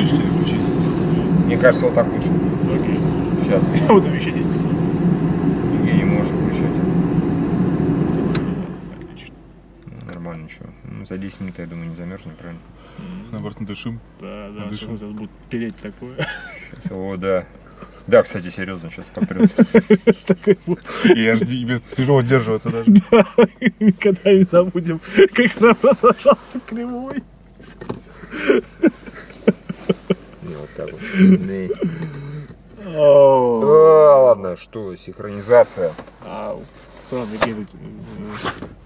выключить или включить? Мне кажется, вот так лучше. Окей. Сейчас. Я буду включить, если. Я не можешь включать. Отлично. Нормально, ничего. Ну, за 10 минут, я думаю, не замерзнем, правильно? Наоборот, надышим. Да, да, сейчас Надышим. нас будут переть такое. Сейчас, о, да. Да, кстати, серьезно, сейчас попрет. И аж ди- тебе тяжело удерживаться даже. Никогда не забудем, как нам сажался кривой. Ну, вот так вот. А, Ладно, что, синхронизация.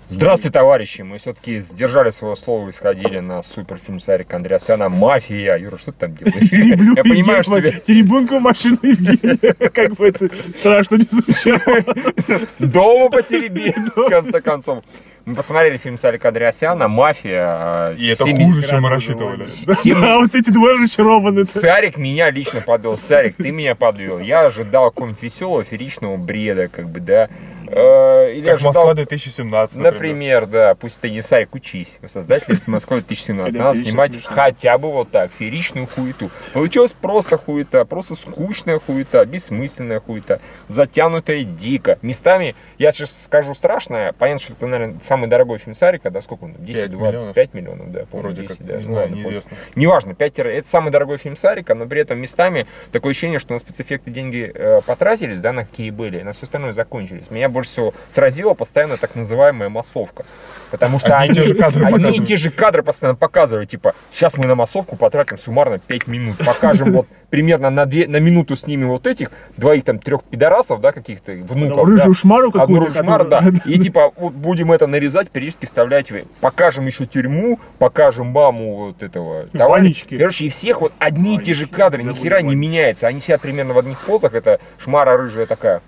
Здравствуйте, товарищи! Мы все-таки сдержали свое слово и сходили на суперфильм Сарика Андреасяна «Мафия». Юра, что ты там делаешь? Тереблю Я понимаю, что тебе Теребуньку машину Евгения. Как бы это страшно не звучало. дома потереби, в конце концов. Мы посмотрели фильм Сарика Андреасяна «Мафия». а, И это хуже, чем мы рассчитывали. Да, вот эти двое разочарованы. Сарик меня лично подвел. Сарик, ты меня подвел. Я ожидал какого-нибудь веселого, феричного бреда, как бы, да. Э, Или Как ожидал Москва 2017, например. Например, да, пусть ты не Сарик, учись. Создатель Москвы 2017. Хотя Надо снимать хотя бы вот так, фееричную хуету. Получилось просто хуета, просто скучная хуета, бессмысленная хуета, затянутая дико. Местами, я сейчас скажу страшное, понятно, что это, наверное, самый дорогой фильм Сарика, да, сколько он? 10, Пять 25 миллионов, да, по Вроде 10, как, да, не знаю, ладно, неизвестно. Неважно, 5 это самый дорогой фильм Сарика, но при этом местами такое ощущение, что на спецэффекты деньги э, потратились, да, на какие были, на все остальное закончились. Меня больше всего сразила постоянно так называемая массовка. Потому что Одни они, те же кадры одни и те же кадры постоянно показывают, типа, сейчас мы на массовку потратим суммарно 5 минут, покажем вот примерно на, две, на минуту снимем вот этих двоих там трех пидорасов, да, каких-то внуков. Рыжую да. шмару какую-то. шмару, да. И типа вот будем это нарезать, периодически вставлять. Покажем еще тюрьму, покажем маму вот этого товарища. Короче, и всех вот одни и те же кадры, ни хера не меняется. Они сидят примерно в одних позах. Это шмара рыжая такая.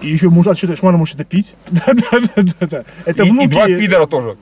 И еще мужик что-то шмара может это пить. Да-да-да-да. Это и, и внуки. два пидора тоже.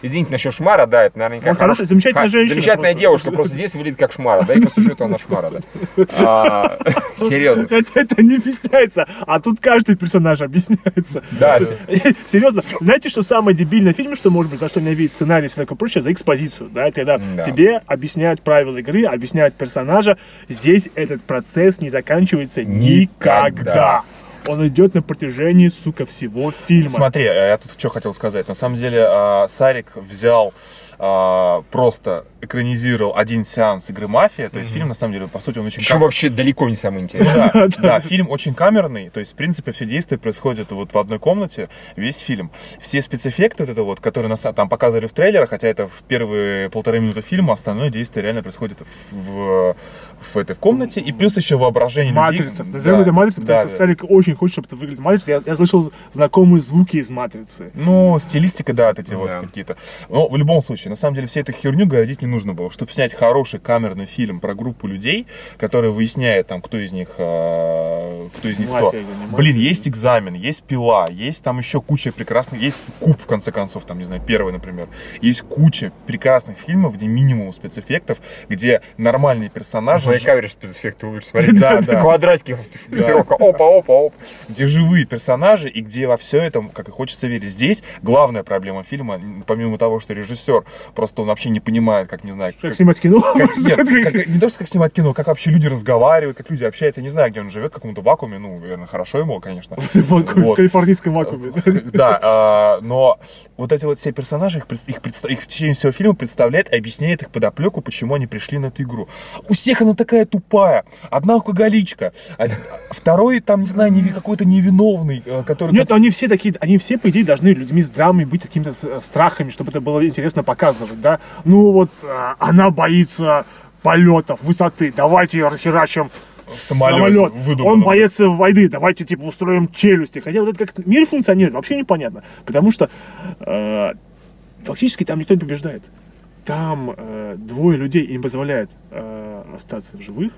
Извините, насчет шмара, да, это наверняка Он хорошая, хорош- замечательная ха- женщина Замечательная просто. девушка, просто здесь выглядит как шмара, да, и по сюжету она шмара, да. А, Серьезно. Хотя это не объясняется, а тут каждый персонаж объясняется. Да, Серьезно, знаете, что самое дебильное в фильме, что может быть, за что меня весь сценарий и все такое прочее, за экспозицию, да, это когда Да. тебе объясняют правила игры, объясняют персонажа, здесь этот процесс не заканчивается никогда. Никогда. Он идет на протяжении, сука, всего фильма. Смотри, э, я тут что хотел сказать. На самом деле, а, Сарик взял а, просто экранизировал один сеанс игры «Мафия», то есть фильм, на самом деле, по сути, он очень... Что кам- вообще далеко не самое интересное. Да, да, фильм очень камерный, то есть, в принципе, все действия происходят вот в одной комнате, весь фильм. Все спецэффекты, вот это вот, которые нас там показывали в трейлерах, хотя это в первые полторы минуты фильма, остальное действие реально происходит в, в, в этой в комнате, и плюс еще воображение Матрица. людей. Назовем это матрица, потому да, что да. Сарик очень хочет, чтобы это выглядело матрицей. Я, я слышал знакомые звуки из матрицы. Ну, стилистика, да, вот эти вот Да. какие-то. Но в любом случае, на самом деле, всю эту херню городить не нужно было. Чтобы снять хороший камерный фильм про группу людей, который выясняет, там, кто из них, а, кто из них кто. Блин, есть экзамен, есть пила, есть там еще куча прекрасных, есть куб, в конце концов, там, не знаю, первый, например. Есть куча прекрасных фильмов, где минимум спецэффектов, где нормальные персонажи, На кавере спецэффекты лучше смотреть. Да, да. Квадратики, фиксировка. Опа, опа, опа. где живые персонажи и где во все это, как и хочется верить. Здесь главная проблема фильма, помимо того, что режиссер просто он вообще не понимает, как, не знаю, Как снимать кино. как- нет, как- не то, что как снимать кино, как вообще люди разговаривают, как люди общаются. Я не знаю, где он живет, в каком-то вакууме. Ну, наверное, хорошо ему, конечно. В калифорнийском вакууме. Да, а, но вот эти вот все персонажи, их, в течение всего фильма представляет и объясняет их подоплеку, почему они пришли на эту игру. У всех она такая тупая. Одна алкоголичка, а- второй там, не знаю, какой-то невиновный, э, который... Нет, они все такие, они все, по идее, должны людьми с драмой быть какими-то э, страхами, чтобы это было интересно показывать, да? Ну вот, э, она боится полетов, высоты, давайте ее расхерачим Самолет самолет. Он боится войны, давайте типа устроим челюсти. Хотя вот это как мир функционирует, вообще непонятно. Потому что э, фактически там никто не побеждает. Там э, двое людей им позволяют э, остаться в живых,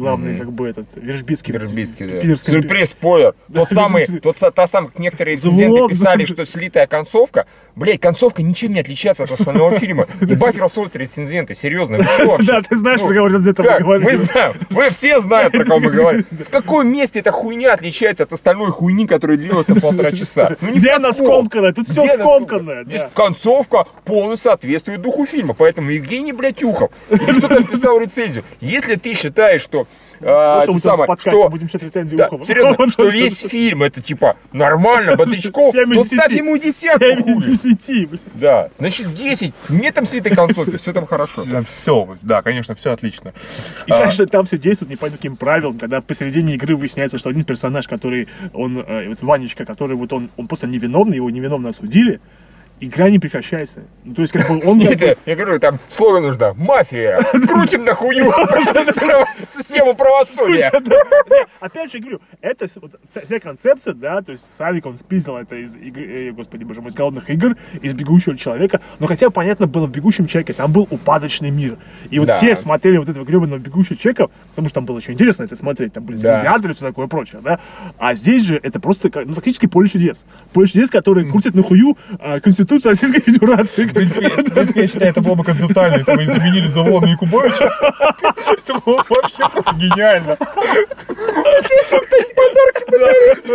главный, как бы, этот, Вержбицкий. Вербицкий, да. Сюрприз, спойлер. Тот самый, тот, та самая, некоторые рецензенты писали, что слитая концовка. Блять, концовка ничем не отличается от остального фильма. Ебать рассудят рецензенты, серьезно, вы чё? Да, ты знаешь, про кого этого Как? говорили. Мы знаем, вы все знаем, про кого мы говорим. В каком месте эта хуйня отличается от остальной хуйни, которая длилась на полтора часа? Ну, Где она скомканная? Тут все скомканное. Здесь концовка полностью соответствует духу фильма. Поэтому Евгений, блядь, Ухов, или кто там писал рецензию, если ты считаешь, что а, Что в самое, что будем да, Ухова. серьезно, что весь фильм это типа нормально, Бодрячков, то из ставь ему десятку, Семь из хули. десяти, блин. Да, значит 10, нет там слитой концовки, все там хорошо. Все, да, конечно, все отлично. И, конечно, там все действует не по каким правилам, когда посередине игры выясняется, что один персонаж, который, он, э, вот Ванечка, который вот он, он просто невиновный, его невиновно осудили, игра не прекращается. Ну, то есть, как бы он бы- Это, я говорю, там слоган нужно. Мафия. Крутим на хую. Систему правосудия. Опять же говорю, это вся- концепция, да, то есть Савик, он спиздил это из, игры, э, господи, боже мой, из голодных игр, из бегущего человека, но хотя понятно было в бегущем человеке, там был упадочный мир. И вот все смотрели вот этого гребаного бегущего человека, потому что там было еще интересно это смотреть, там были гладиаторы и все такое прочее, да. А здесь же это просто, ну, фактически поле чудес. Поле чудес, которые крутят на хую а, Конституцию Российской Федерации. В я считаю, это было бы концептуально, если бы заменили Заволона и Якубовича. Это было бы вообще гениально.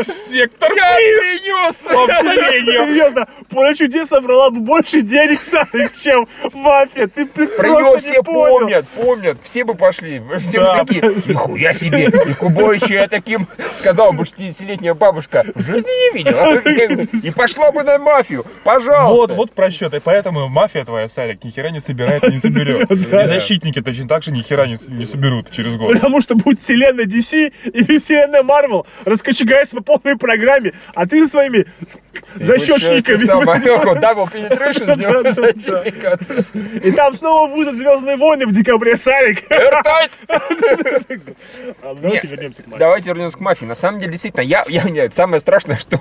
Сектор Я принес. Серьезно, поле чудес собрала бы больше денег, Савик, чем мафия. Ты Про просто все помнят, помнят, все бы пошли. Все бы такие, нихуя себе, и Кубовича я таким, сказала бы 60-летняя бабушка, в жизни не видела. И пошла бы на мафию, Вот, пожалуйста. вот просчет. И поэтому мафия твоя, Сарик, ни хера не собирает и не соберет. И защитники точно так же ни хера не, соберут через год. Потому что будет вселенная DC и вселенная Marvel раскочегается по полной программе, а ты со своими защечниками. Дабл penetration сделал. И там снова выйдут Звездные войны в декабре, Сарик. А, ну, Давайте вернемся к мафии. Давайте вернемся к мафии. На самом деле, действительно, я, я, самое страшное, что,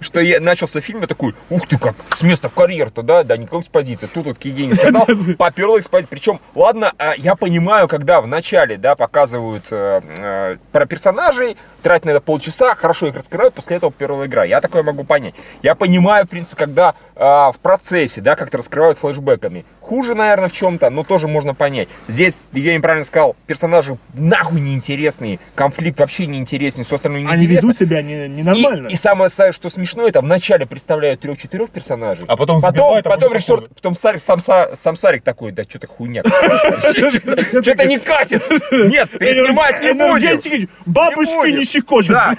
что я начался фильм, я такой, ух ты как, с места в карьер-то, да, да, никакой экспозиции. Тут вот Евгений сказал, поперла экспозиция. Причем, ладно, а, я понимаю, когда в начале, да, показывают э, э, про персонажей, тратят на это полчаса, хорошо их раскрывают, после этого первая игра. Я такое могу понять. Я понимаю, в принципе, когда э, в процессе, да, как-то раскрывают флешбеками. Хуже, наверное, в чем-то, но тоже можно понять. Здесь, Евгений правильно сказал, персонажи нахуй неинтересные, конфликт вообще неинтересный, все остальное Они неинтересно. ведут себя не- ненормально. И, и самое что смешно, это вначале представляют трех-четырех персонажей, А потом потом, забивают, а потом, потом режиссер, потом Сарик, сам, Са- сам Сарик такой, да что-то хуйня. Что-то не катит. Нет, переснимать не будем. Бабушки не щекочут. Да.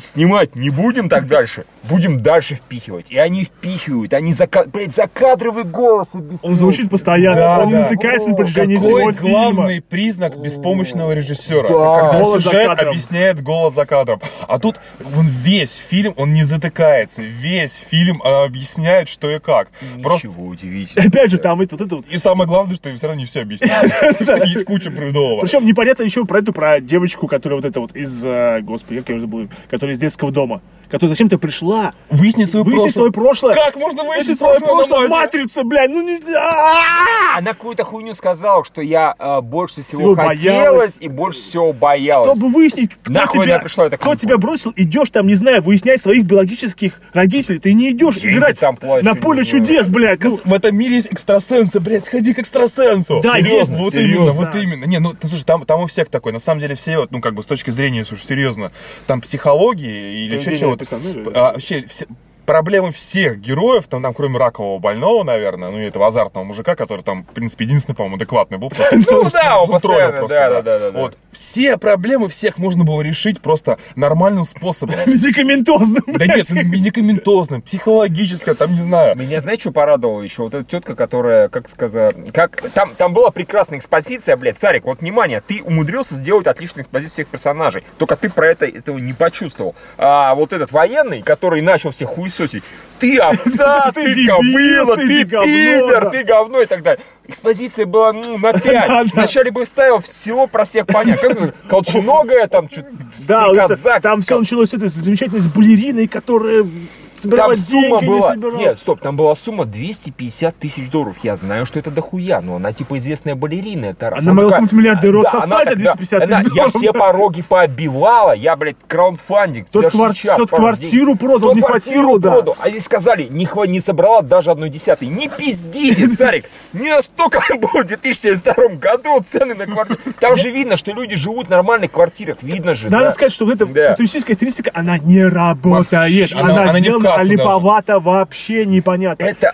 Снимать не будем так дальше. Будем дальше впихивать. И они впихивают. Они зака... блядь, закадровый голос. Он звучит постоянно, Да, он не да. затыкается на протяжении всего Какой фильма. главный признак беспомощного режиссера? Да. Когда Голос за сюжет объясняет голос за кадром. А тут он весь фильм, он не затыкается. Весь фильм а, объясняет, что и как. Просто Ничего удивительного. Опять же, там это вот это вот. и самое главное, что все равно не все объясняет. Есть куча бредового. Причем непонятно еще про эту, про девочку, которая вот это вот из, э, господи, как я забыл, которая из детского дома, которая зачем-то пришла, Выяснить свое выяснить свое прошлое. Как можно выяснить свое прошлое матрице, блядь, ну не... А-а-а! Она какую-то хуйню сказала, что я э, больше всего Всего хотелось боялась. и больше всего боялась. Чтобы выяснить, кто Нахуй тебя, пришла, кто тебя бросил, идешь там, не знаю, выяснять своих биологических родителей. Ты не идешь Деньги играть там платят, на поле чудес, блядь. Ну, В этом мире есть экстрасенсы, блядь, сходи к экстрасенсу. Да, серьезно, есть, вот серьезно, именно, вот да. именно. Не, ну, ты слушай, там, там у всех такой, на самом деле все, вот, ну, как бы, с точки зрения, слушай, серьезно, там психологии или что Поведение чего персонажей, а, вообще, все, проблемы всех героев, там, там, кроме ракового больного, наверное, ну, и этого азартного мужика, который там, в принципе, единственный, по-моему, адекватный был. Ну да, он постоянно, да, да, да. Вот. Все проблемы всех можно было решить просто нормальным способом. медикаментозным, Да нет, медикаментозным, психологически, там, не знаю. Меня, знаете, что порадовало еще? Вот эта тетка, которая, как сказать, как... Там, там была прекрасная экспозиция, блядь, Сарик, вот внимание, ты умудрился сделать отличную экспозицию всех персонажей, только ты про это этого не почувствовал. А вот этот военный, который начал всех хуесосить, ты овца, Ты кобыла, ты пидор, ты говно и так далее. Экспозиция была ну, на 5. Да, да. Вначале бы вставил все про всех это, колченогая, там, что-то Да, там все началось с этой замечательной с балериной, которая собирала Там сумма деньги, не была... собирала. Нет, стоп, там была сумма 250 тысяч долларов. Я знаю, что это дохуя, но она типа известная балерина. Это раз. Она могла какому-нибудь миллиардеру Да, отсосать она за тогда- 250 она- тысяч Я долларов. все пороги пооббивала, я, блядь, краундфандинг. Тот квар- сейчас тот квартиру денег. продал, Тот не квартиру хватило, да. продал. А здесь сказали, не, хва- не собрала даже одной десятой. Не пиздите, Сарик. Не настолько было в 2072 году цены на квартиру. Там же видно, что люди живут в нормальных квартирах. Видно же, Надо да? сказать, что эта Да. футуристическая стилистика, она не работает. Вообще, Она, она- она не сделана кассу даже. липовато, вообще непонятно. Это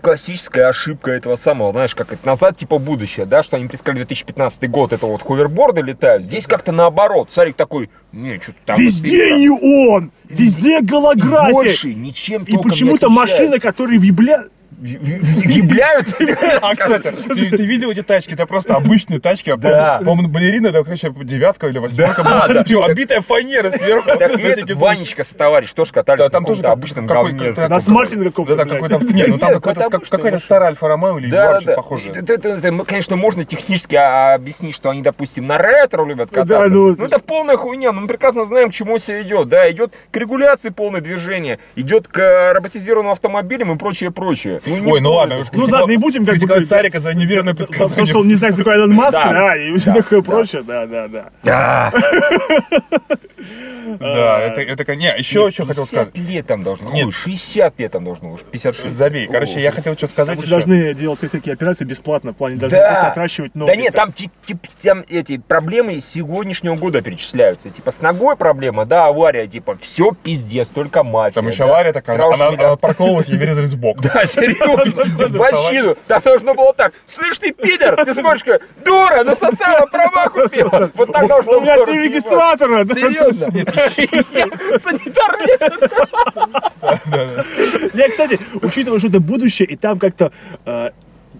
классическая ошибка этого самого, знаешь, как это назад, типа будущее, да, что они предсказали 2015 год, это вот ховерборды летают. Здесь как-то наоборот. Сарик такой, не, что-то там... Везде не он! Везде И голография! больше ничем И почему-то отличается. которые вибля... Являются. А, кстати, ты, ты видел эти тачки? Это просто обычные тачки. а Да. По-моему, балерина, это, короче, девятка или восьмерка. Да, да. Обитая фанера сверху. Так этот случай. Ванечка с товарищ тоже катались Да, там тоже обычном говне. На смарте каком-то, Да, какой там, нет, ну там обычная какая-то старая Альфа Ромео или Да, Ягуар, да, что-то да. похожее. Это, это- это, ну, конечно, можно технически а, объяснить, что они, допустим, на ретро любят кататься. ну, Ну, это полная хуйня. Мы прекрасно знаем, к чему все идет. Да, идет к регуляции полное движение, идет к э, роботизированным автомобилям и прочее, прочее. Не Ой, ну ладно, уж Ну критиковать- да, не будем как бы. Сарика за неверное Потому предсказание. что он не знает, кто такой Илон Маск, Да. и все такое прочее, да, да, да. Да. Да, это, это, не, еще что хотел 50 сказать. лет там должно. Нет. Нет, 60 лет там должно. уж 56. Забей. Короче, я хотел что сказать Вы еще. должны делать всякие операции бесплатно, в плане даже Да. просто отращивать ноги. Да нет, там, эти проблемы сегодняшнего года перечисляются. Типа с ногой проблема, да, авария, типа все пиздец, только мафия. Там еще авария такая, она, парковалась, ей врезали в бок. Да, серьезно, бочину. Там должно было так. Слышь ты, пидор, ты смотришь, дура, насосала, права купила. Вот так должно У меня было три регистратора. Серьезно? Санитар лезет. Не, кстати, учитывая, что это будущее, и там как-то э,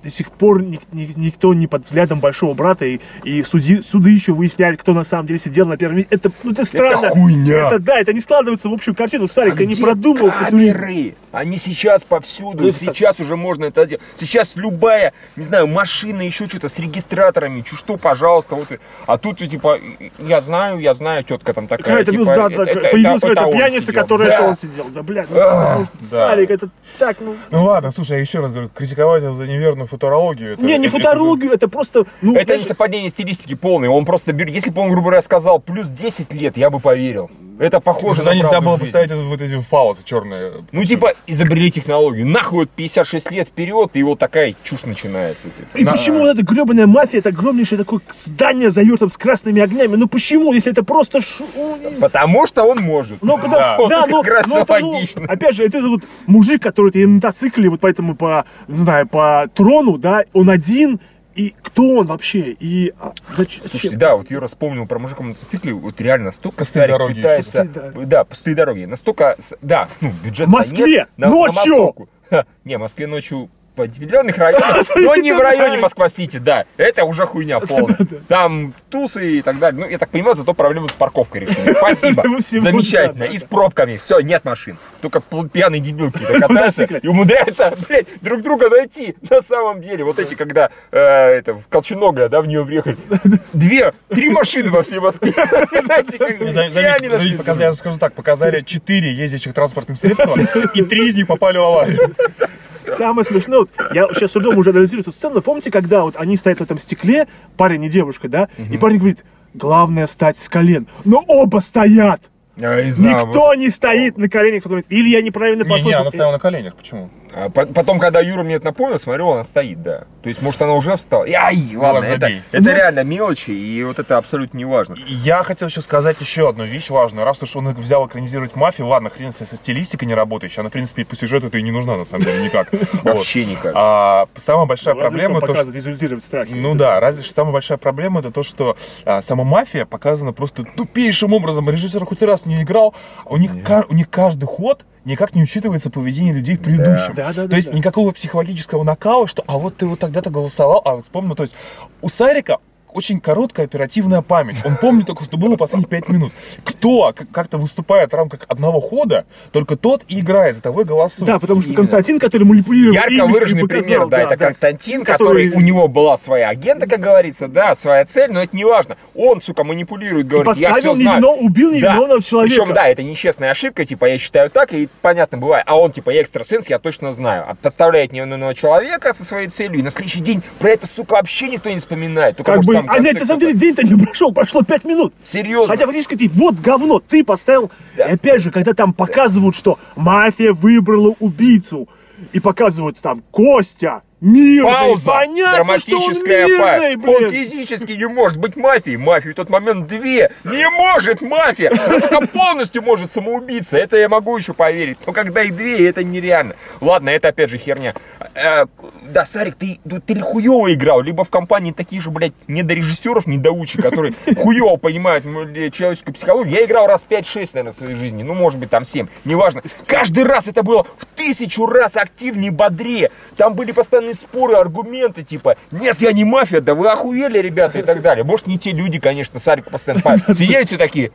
до сих пор ни- ни- никто не под взглядом большого брата, и, и суди- суды еще выясняют, кто на самом деле сидел на первом месте. Это, ну, это странно. хуйня. Это, да, это не складывается в общую картину. Сарик, ты не продумал камеры? Они сейчас повсюду, и сейчас уже можно это сделать. Сейчас любая, не знаю, машина, еще что-то с регистраторами, что, пожалуйста, вот. А тут, типа, я знаю, я знаю, тетка там такая, Какая-то типа, ну, да, это- это- появилась это какая-то он пьяница, сидел. которая Да. это он сидел. Да, блядь, ну, А, ну, да. Сарик, это так, ну... Ну ладно, слушай, я еще раз говорю, критиковать его за неверную футурологию. это- Не, не это- это футурологию, это просто, ну, Это не совпадение стилистики полное. Он просто если бы он, грубо говоря, сказал плюс 10 лет, я бы поверил. Это похоже Тогда на нельзя было бы жизни. ставить вот эти фаусы черные. Ну, типа, изобрели технологию. Нахуй вот 56 лет вперед, и вот такая чушь начинается. Типа. И почему вот эта гребаная мафия, это огромнейшее такое здание завертом с красными огнями? Ну почему, если это просто шу... Потому что он может. Ну, потому, Да. да, Вот раз ну, это, ну, опять же, это вот мужик, который на мотоцикле, вот поэтому по, не знаю, по трону, да, он один, и кто он вообще? И а, зач- Слушайте, зачем? да, вот Юра вспомнил про мужика на мотоцикле, вот реально настолько Пустые дороги пытается... еще. Пустые Да, пустые дороги. Настолько, да, ну, бюджет В Москве, ночью! Не, в Москве ночью в определенных районах, но не в районе Москва-Сити, да. Это уже хуйня полная. Там тусы и так далее. Ну, я так понимаю, зато проблему с парковкой решили. Спасибо. Замечательно. И с пробками. Все, нет машин. Только пьяные дебилки катаются и умудряются, блядь, друг друга найти. На самом деле, вот эти, когда э, это, в Колченогое, да, в нее въехали. Две, три машины во всей Москве. Показали, я скажу так, показали 4 ездящих транспортных средства, и 3 из них попали в аварию. Самое смешное, вот, я сейчас с трудом уже анализирую эту сцену, помните, когда вот они стоят на этом стекле, парень и девушка, да, и парень говорит, главное встать с колен, но оба стоят. Я не знаю, Никто не стоит на коленях. Или я неправильно Не, не, послушал. она стояла на коленях, почему? А по- Потом, когда Юра мне это напомнил, смотрю, она стоит, да. То есть, может, она уже встала. И, Ай, ладно, это, забей. это Ну, реально мелочи, и вот это абсолютно не важно. Я хотел еще сказать еще одну вещь важную. Раз уж он взял экранизировать мафию, ладно, хрен со со стилистикой не работающей, она, в принципе, по сюжету это и не нужна, на самом деле, никак. Вообще никак. А, самая большая проблема то, что... визуализировать страхи. Ну да, разве что самая большая проблема это то, что а, сама мафия показана просто тупейшим образом. Режиссер хоть раз не играл, а у них, ка- у них каждый ход никак не учитывается поведение людей в предыдущем. Да, да, да, то есть да. никакого психологического накала, что а вот ты вот тогда-то голосовал, а вот вспомнил, то есть у Сарика очень короткая оперативная память. Он помнит только, что было последние пять минут. Кто как- как-то выступает в рамках одного хода, только тот и играет, за того и голосует. Да, потому что Именно. Константин, который манипулировал Ярко выраженный показал, пример, да, это Константин, который, который- у него была своя агента, как говорится, да, своя цель, но это не важно. Он, сука, манипулирует, говорит, я поставил все знаю. невино- убил невиновного человека. Причем, да, это нечестная ошибка, типа, я считаю так, и понятно бывает. А он, типа, я экстрасенс, я точно знаю. А подставляет невиновного человека со своей целью, и на следующий день про это, сука, вообще никто не вспоминает. Только, Как может, бы, в а нет, на самом деле день-то не прошел, прошло 5 минут. Серьезно. Хотя фактически ты, вот говно, ты поставил. Да. И опять же, когда там показывают, что мафия выбрала убийцу, и показывают там Костя, мирный, Пауза, понятно, что он драматическая мирный, пауза. Он блин. физически не может быть мафией. Мафии в тот момент две. Не может мафия. Она только полностью может самоубийца. Это я могу еще поверить. Но когда их две, это нереально. Ладно, это опять же херня. Э, да, Сарик, ты, ну, ты хуево играл, либо в компании таких же, блядь, недорежиссеров, недоучек, которые хуево понимают человеческую психологию. Я играл раз 5-6, наверное, в своей жизни. Ну, может быть, там 7. Неважно. Каждый раз это было в тысячу раз активнее, бодрее. Там были постоянные споры, аргументы, типа, нет, я не мафия, да вы охуели, ребята, и так далее. Может, не те люди, конечно, Сарику постоянно. Сидят все такие,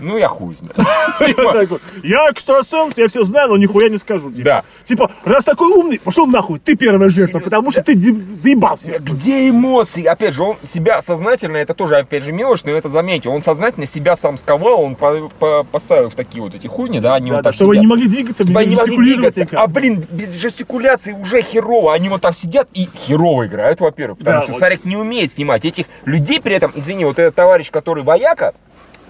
ну, я хуй знаю. Я экстрасенс, я все знаю, но нихуя не скажу. Да. типа, раз такой умный, пошел нахуй, ты первая жертва, потому что ты заебался. Где эмоции? Опять же, он себя сознательно, это тоже, опять же, мелочь, но это заметил, он сознательно себя сам сковал, он по- по- поставил в такие вот эти хуйни, да, они вот так чтобы не могли двигаться, не могли двигаться. А, блин, без жестикуляции уже херово. Они вот так сидят и херово играют, во-первых. Потому что. Сарик не умеет снимать этих людей при этом. Извини, вот этот товарищ, который вояка,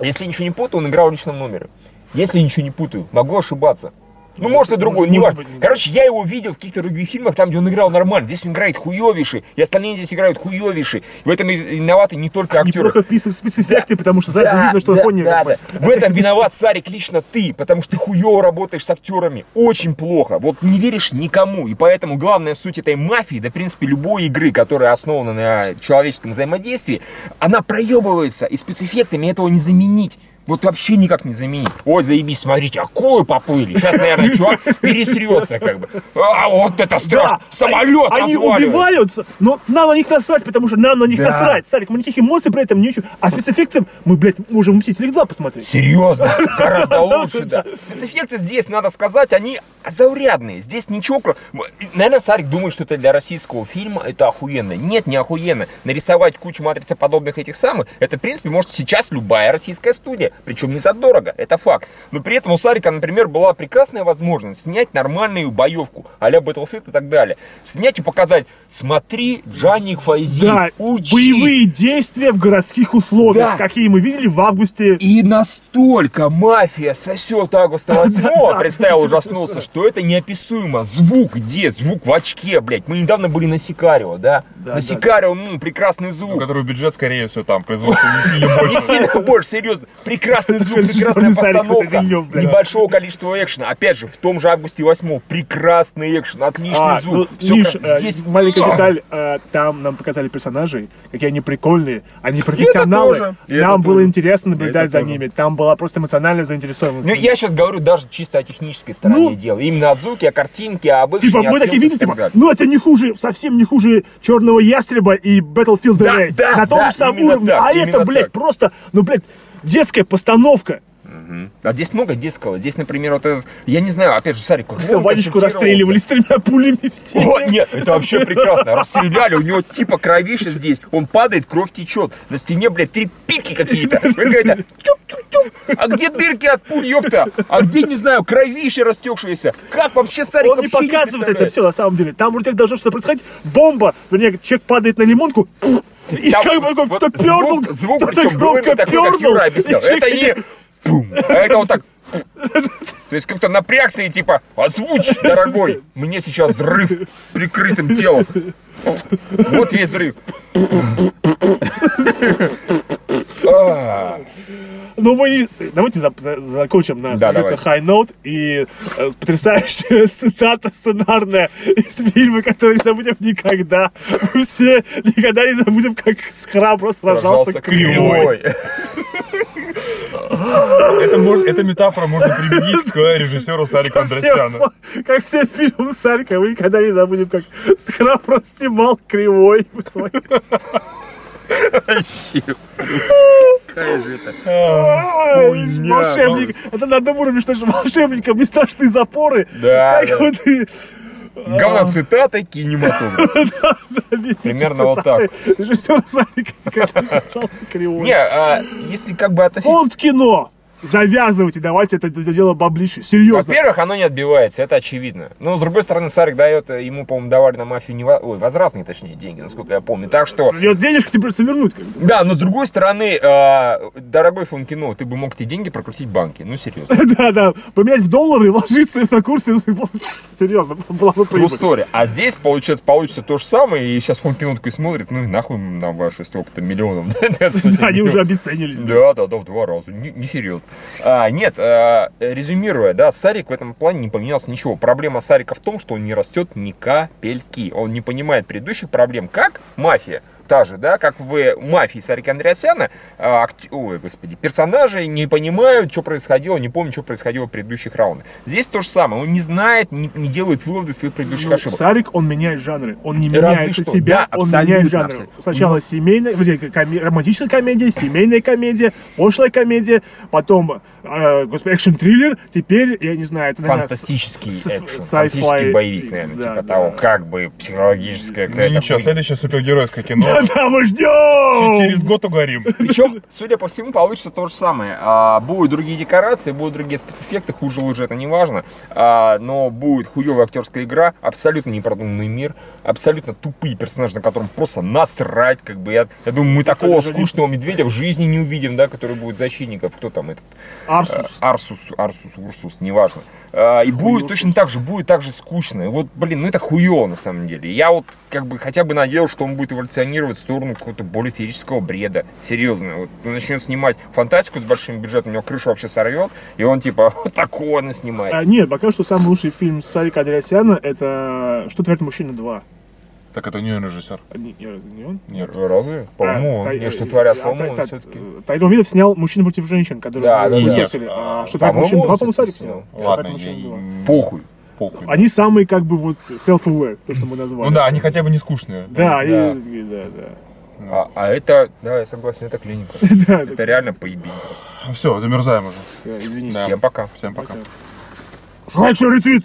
если ничего не путаю, он играл в личном номере. Если ничего не путаю, могу ошибаться. Ну, может, и другой, не важно. Короче, я его видел в каких-то других фильмах, там, где он играл нормально. Здесь он играет хуевейший, и остальные здесь играют хуевейший. В этом виноваты не только актеры. Неплохо вписывают спецэффекты, потому что сразу Да, видно, что да, фоне да, да. В этом виноват, Сарик, лично ты, потому что ты хуево работаешь с актерами. Очень плохо. Вот не веришь никому. И поэтому главная суть этой мафии, да, в принципе, любой игры, которая основана на человеческом взаимодействии, она проебывается. И спецэффектами этого не заменить. Вот вообще никак не заменить. Ой, заебись, смотрите, акулы поплыли. Сейчас, наверное, чувак пересрется, как бы. А, вот это страшно. Да, Самолет Они убиваются, но нам на них насрать, потому что нам на них Да. насрать. Сарик, мы никаких эмоций при этом не ищем. А спецэффекты мы, блядь, можем в «Мстителях 2» посмотреть. Серьезно, гораздо лучше, да. Спецэффекты здесь, надо сказать, они заурядные. Здесь ничего, наверное, Сарик думает, что это для российского фильма это охуенно. Нет, не охуенно. Нарисовать кучу матрицеподобных этих самых, это, в принципе, может сейчас любая российская студия. Причем не задорого, это факт. Но при этом у Сарика, например, была прекрасная возможность снять нормальную боевку, а-ля Battlefield и так далее. Снять и показать, смотри, Джаник Файзи, Да, учись. боевые действия в городских условиях, Да. какие мы видели в августе. И настолько мафия сосет Августа 8 представил, ужаснулся, что это неописуемо. Звук где? Звук в очке, блядь. Мы недавно были на Сикарио, да? Да, на да, Сикарио, ну, прекрасный У звук. которого бюджет, скорее всего, там, производство не сильно Не больше. сильно больше, серьезно. Прекрасный звук, Конечно, прекрасная постановка, небольшого количества экшена. Опять же, в том же августе 8 прекрасный экшен, отличный А, звук. ну, кра- э, здесь... маленькая деталь, э, там нам показали персонажей, какие они прикольные, они профессионалы. Нам было интересно наблюдать за ними, там была просто эмоциональная заинтересованность. Ну, я сейчас говорю даже чисто о технической стороне Ну, дела. Именно о звуке, о картинке, об экшене, Типа, мы такие видим, типа, ну это не хуже, совсем не хуже Черного Ястреба и Battlefield Да, Ray. да, на том же самом уровне. а это, блядь, просто, ну, блядь, детская постановка. А здесь много детского. Здесь, например, вот этот, я не знаю, опять же, Сарик, как Все, Ванечку расстреливали с тремя пулями в стене. О, нет, это вообще прекрасно. Расстреляли, у него типа кровище здесь. Он падает, кровь течет. На стене, блядь, три пики какие-то. А где дырки от пуль, ёпта? А где, не знаю, кровище растекшееся? Как вообще Сарик Он не показывает это все на самом деле. Там вроде как должно что-то происходить. Бомба, вернее, человек падает на лимонку. И Там как бы вот кто пернул, звук, звук кто-то громко пернул. Это не пум, а это вот так. То есть как-то напрягся и типа, озвучь, дорогой, мне сейчас взрыв прикрытым телом. Вот весь взрыв. А, Ну, мы давайте за- за- закончим на Да, high note и э, потрясающая цитата сценарная из фильма, который не забудем никогда. Мы все никогда не забудем, как храбро сражался, Сражался кривой. Это, мож- эта метафора можно применить к режиссеру Сарику фа- как все фильмы Сарика, мы никогда не забудем, как храбро снимал кривой. Какая же это... Волшебник. Это на одном уровне, что же волшебникам не страшны запоры. Да, Как вот и... Говно цитата кинематограф. Примерно вот так. Режиссер Сарик сажался кривой. Не, а, если как бы относить... Фонд кино! Завязывайте, давайте это дело баблище. Серьезно. Во-первых, оно не отбивается, это очевидно. Но, с другой стороны, Сарик дает, э, ему, по-моему, давали на мафию не Ой, возвратные, точнее, деньги, насколько я помню. Так что... Придет денежку тебе придется вернуть. Как бы. Да, но с другой стороны, э, дорогой фон кино, ты бы мог эти деньги прокрутить в банке. Ну, серьезно. Да, да. Поменять в доллары вложиться на курсе. Серьезно, была бы прибыль. story. А здесь, получается, получится то же самое, и сейчас фон кино такой смотрит, ну и нахуй нам ваши столько-то миллионов. Да, они уже обесценились. Да, да, да, в два раза. Не- Несерьезно. А, нет, а, резюмируя, да, Сарик в этом плане не поменялся ничего. Проблема Сарика в том, что он не растет ни капельки. Он не понимает предыдущих проблем, как мафия. Та же, да, как в мафии Сарика Андреасяна, акт- ой, господи, персонажи не понимают, что происходило, не помнят, что происходило в предыдущих раундах. Здесь то же самое. Он не знает, не, не делает выводы своих предыдущих Ну, ошибок. Сарик, он меняет жанры. Он не Разве меняется что. себя, Да, он меняет жанры. абсолютно. Сначала семейная, коме- романтическая комедия, семейная комедия, пошлая комедия, потом, э, господи, экшн-триллер, теперь, я не знаю, это, наверное, Фантастический с- экшен, фантастический боевик, наверное, Да, типа да. того, как бы психологическая Ну какая-то ничего, хуйня. следующее супергеройское кино. Да, мы ждем! Через год угорим. Причем, судя по всему, получится то же самое. А, будут другие декорации, будут другие спецэффекты, хуже лучше это не важно. А, но будет хуевая актерская игра, абсолютно непродуманный мир, абсолютно тупые персонажи, на котором просто насрать. Как бы я, я думаю, мы такого не- скучного медведя в жизни не увидим, да, который будет защитников. Кто там этот? Арсус. Арсус, Арсус, Урсус, неважно. А, и будет Урсус. точно так же, будет так же скучно. И вот, блин, ну это хуево на самом деле. Я вот как бы хотя бы надеялся, что он будет эволюционировать в сторону какого-то более феерического бреда. Серьезно. Вот он начнет снимать фантастику с большим бюджетом, у него крышу вообще сорвет, и он типа вот такое он снимает. А, нет, пока что самый лучший фильм Сарика Андреасяна это «Что творит мужчина 2». Так это не он режиссер. А, не, не, разве не он? Нет. Разве? По-моему, А, Тай- не, что творят, а, по-моему, Тай- все-таки. Тай- Тайрон Мидов снял «Мужчина против женщин», который Да, да. слушали. А «Что творит По-моему, мужчина 2», он по-моему, Сарик снял. снял. «Что Ладно, я... мужчина 2». Похуй. Похуй. Они самые, как бы, вот, self-aware, то, что мы назвали. Ну да, они хотя бы не скучные. Да, Да. и- да, да. А, а это, да, я согласен, это клиника. Да, Это реально поебень. Все, замерзаем уже. да, извини. Да. Всем пока. Всем пока. Лайк, шер, ретвит!